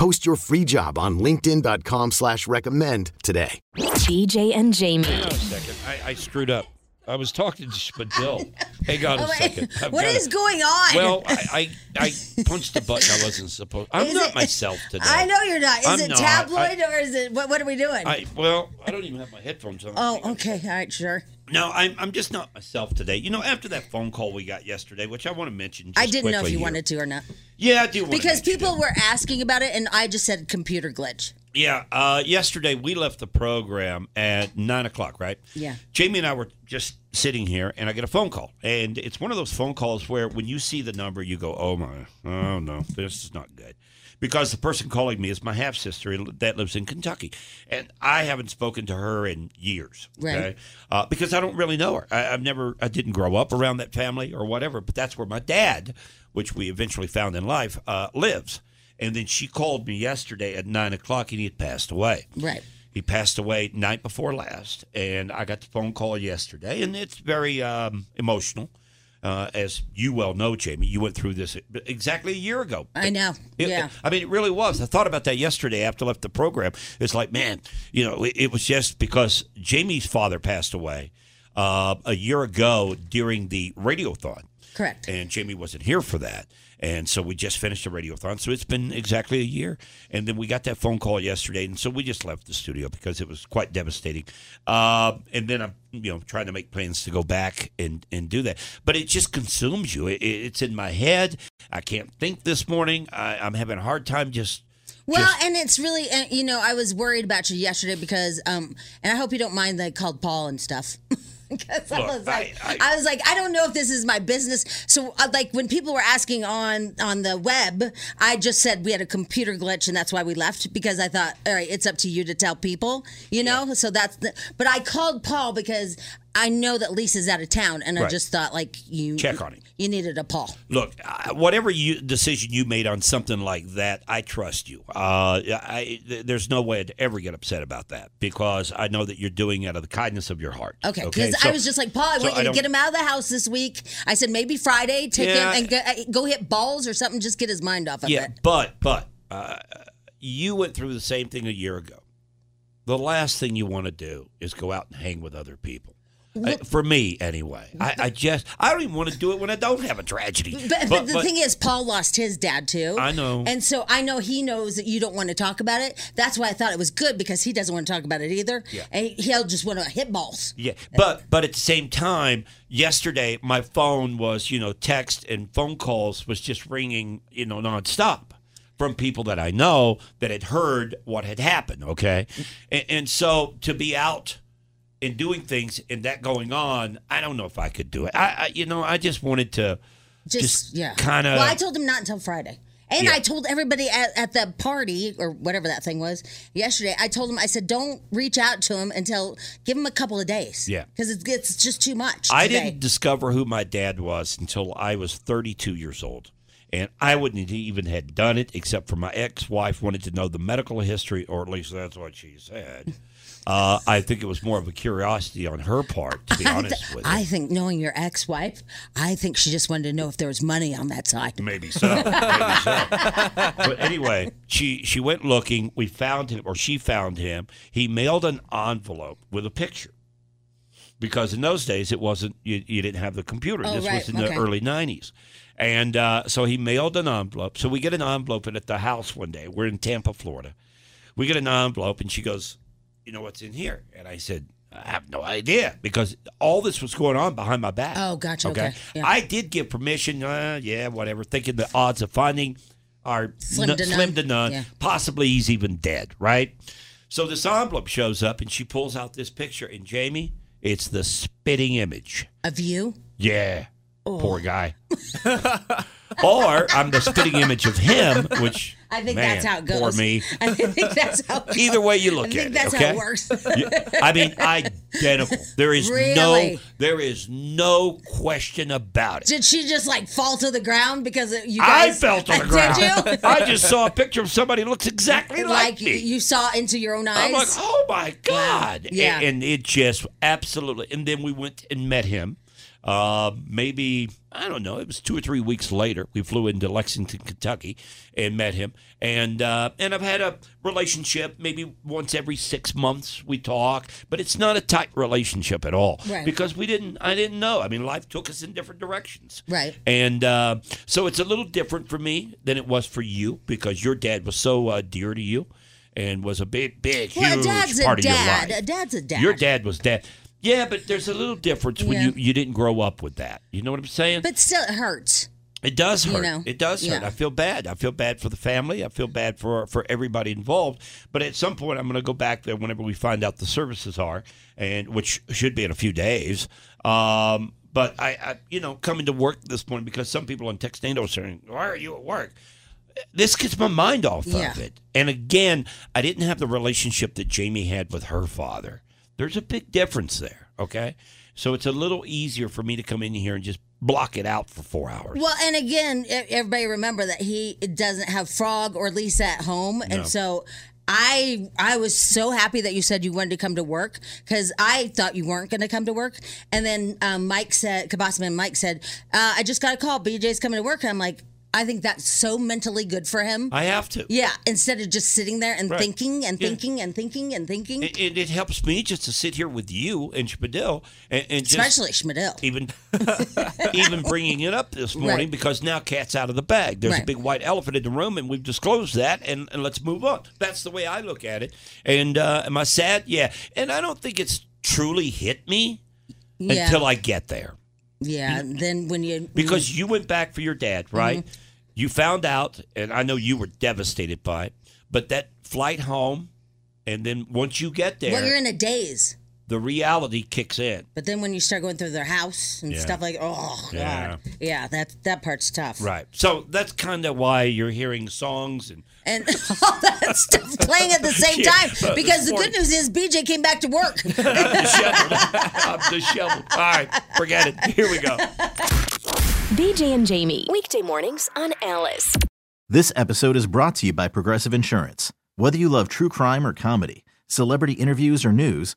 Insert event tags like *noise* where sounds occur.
Post your free job on linkedin.com slash recommend today. BJ and Jamie. Hang on a second. I, I screwed up. I was talking to Spadil. Hang on a *laughs* second. I've What got is it. going on? Well, I, I, I punched a button I wasn't supposed. To. I'm Is not it- myself today. I know you're not. Is I'm it not. tabloid or is it what? What are we doing? I well, I don't even have my headphones on. oh, okay. All right, sure. No, I'm I'm just not myself today. You know, after that phone call we got yesterday, which I want to mention. Just I didn't know if quickly you here. wanted to or not Yeah, I do. Because people were asking about it, and I just said computer glitch. Yeah, uh, yesterday we left the program at nine o'clock, right? Yeah. Jamie and I were just sitting here, and I get a phone call, and it's one of those phone calls where when you see the number, you go, "Oh my, oh no, this is not good," because the person calling me is my half sister that lives in Kentucky, and I haven't spoken to her in years, Right. Uh, because I don't really know her. I, I've never, I didn't grow up around that family or whatever, but that's where my dad, which we eventually found in life, uh, lives. And then she called me yesterday at nine o'clock, and he had passed away. Right. He passed away night before last, and I got the phone call yesterday, and it's very um, emotional. Uh, as you well know, Jamie, you went through this exactly a year ago. I know. It- yeah. I mean, it really was. I thought about that yesterday after I left the program. It's like, man, you know, it, it was just because Jamie's father passed away uh, a year ago during the radiothon. Correct. And Jamie wasn't here for that. And so we just finished the radiothon. So it's been exactly a year. And then we got that phone call yesterday. And so we just left the studio because it was quite devastating. Uh, and then I'm, you know, trying to make plans to go back and, and do that. But it just consumes you. It, it's in my head. I can't think this morning. I, I'm having a hard time just. Well, just- and it's really, you know, I was worried about you yesterday because, um, and I hope you don't mind that I called Paul and stuff. *laughs* *laughs* Because I was like, I- I, I- was like, I don't know if this is my business. So, uh, like, when people were asking on on the web, I just said we had a computer glitch and that's why we left. Because I thought, all right, it's up to you to tell people, you know. So that's the. But I called Paul because I know that Lisa's out of town, and I Right. just thought like you Check on him. You needed a Paul. Look, uh, whatever you decision you made on something like that, I trust you. Uh, I, th- there's no way I'd ever get upset about that because I know that you're doing it out of the kindness of your heart. Okay, because So- I was just like, Paul, I so want you to don't- get him out of the house this week. I said maybe Friday, take Yeah. him and go, uh, go hit balls or something, just get his mind off of it." yeah, it. but but uh, you went through the same thing a year ago. The last thing you want to do is go out and hang with other people. I- for me, anyway, I, I just I don't even want to do it when I don't have a tragedy. But, but, the thing is, Paul lost his dad too. I know. And so I know he knows that you don't want to talk about it. That's why I thought it was good because he doesn't want to talk about it either. Yeah. And he'll just want to hit balls. Yeah, but but at the same time, yesterday my phone was you know text and phone calls was just ringing you know nonstop from people that I know that had heard what had happened. Okay, and, and so to be out and doing things and that going on, I don't know if I could do it. I, I you know I just wanted to Just, Just yeah. kinda- Well, I told him not until Friday. And Yeah. I told everybody at, at the party or whatever that thing was yesterday. I told him I said don't reach out to him until give him a couple of days. Yeah. because it's, it's just too much. I today. didn't discover who my dad was until I was 32 years old. And I wouldn't even had done it except for my ex-wife wanted to know the medical history, or at least that's what she said. *laughs* Uh, I think it was more of a curiosity on her part, to be I, honest th- with you. I think knowing your ex-wife, I think she just wanted to know if there was money on that side. Maybe so. Maybe so. But anyway, she she went looking. We found him, or she found him. He mailed an envelope with a picture. Because in those days, it wasn't you, you didn't have the computer. Oh, this right. was in Okay. the early '90s, and uh, so he mailed an envelope. So we get an envelope at the house one day. We're in Tampa, Florida. We get an envelope, and she goes, "You know what's in here?" And I said, "I have no idea," because all this was going on behind my back. Oh, gotcha. Okay. Yeah. I did give permission. Uh, yeah, whatever. Thinking the odds of finding are Slim n- to slim none. to none. Yeah. Possibly he's even dead. Right. So this envelope shows up, and she pulls out this picture, and Jamie, it's the spitting image. Of you? Yeah. Oh. Poor guy. *laughs* or I'm the spitting image of him, which I think man, that's how it goes. Poor me. *laughs* I think that's how. It goes. Either way you I look think at that's it, okay? how it works. I mean, *laughs* identical. *laughs* There is no, there is no question about it. Did she just like fall to the ground because you guys I guys? fell to the ground. Did *laughs* you? I just saw a picture of somebody who looks exactly like, like me. you saw into your own eyes. I'm like, oh my god! Yeah. And, and it just absolutely. And then we went and met him. Uh, maybe I don't know. It was two or three weeks later. We flew into Lexington, Kentucky, and met him. And uh, and I've had a relationship. Maybe once every six months we talk, but it's not a tight relationship at all Right. because we didn't. I didn't know. I mean, life took us in different directions. Right. And uh, so it's a little different for me than it was for you because your dad was so uh, dear to you and was a big, big, well, a huge dad's a part of your dad. life. A dad's a dad. Your dad was dad. Yeah, but there's a little difference when Yeah. you, you didn't grow up with that. You know what I'm saying? but still, it hurts. it does you hurt. know, it does hurt. yeah. I feel bad. I feel bad for the family. I feel bad for for everybody involved. But at some point, I'm going to go back there whenever we find out the services are, and which should be in a few days. Um, but I, I, you know, coming to work this morning because some people on Textando are saying, "Why are you at work?" This gets my mind off Yeah. of it. And again, I didn't have the relationship that Jamie had with her father. There's a big difference there. Okay, so it's a little easier for me to come in here and just block it out for four hours. Well, and again, everybody remember that he doesn't have Frog or Lisa at home, and so I I was so happy that you said you wanted to come to work because I thought you weren't going to come to work, and then um, Mike said, Kabasman Mike said, uh, I just got a call, BJ's coming to work, and I'm like, I think that's so mentally good for him. I have to. yeah, instead of just sitting there and Right. thinking and Yeah. thinking and thinking and thinking, It, it, it helps me just to sit here with you and Spadil and, and especially Schmidl. even *laughs* even bringing it up this morning Right. because now cat's out of the bag. There's a big white elephant in the room, and we've disclosed that, and, and let's move on. That's the way I look at it. And uh, am I sad? Yeah. And I don't think it's truly hit me Yeah, until I get there yeah. Then when you because you went back for your dad, right? Mm-hmm. You found out, and I know you were devastated by it, but that flight home. And then once you get there, well, you're in a daze. The reality kicks in. But then when you start going through their house and Yeah. stuff like, oh Yeah. god, yeah, that that part's tough. Right. So that's kind of why you're hearing songs and And *laughs* all that stuff playing at the same *laughs* Yeah, time. Because the good news is BJ came back to work. *laughs* I'm disheveled. I'm disheveled. All right, forget it. Here we go. BJ and Jamie. Weekday mornings on Alice. This episode is brought to you by Progressive Insurance. Whether you love true crime or comedy, celebrity interviews or news,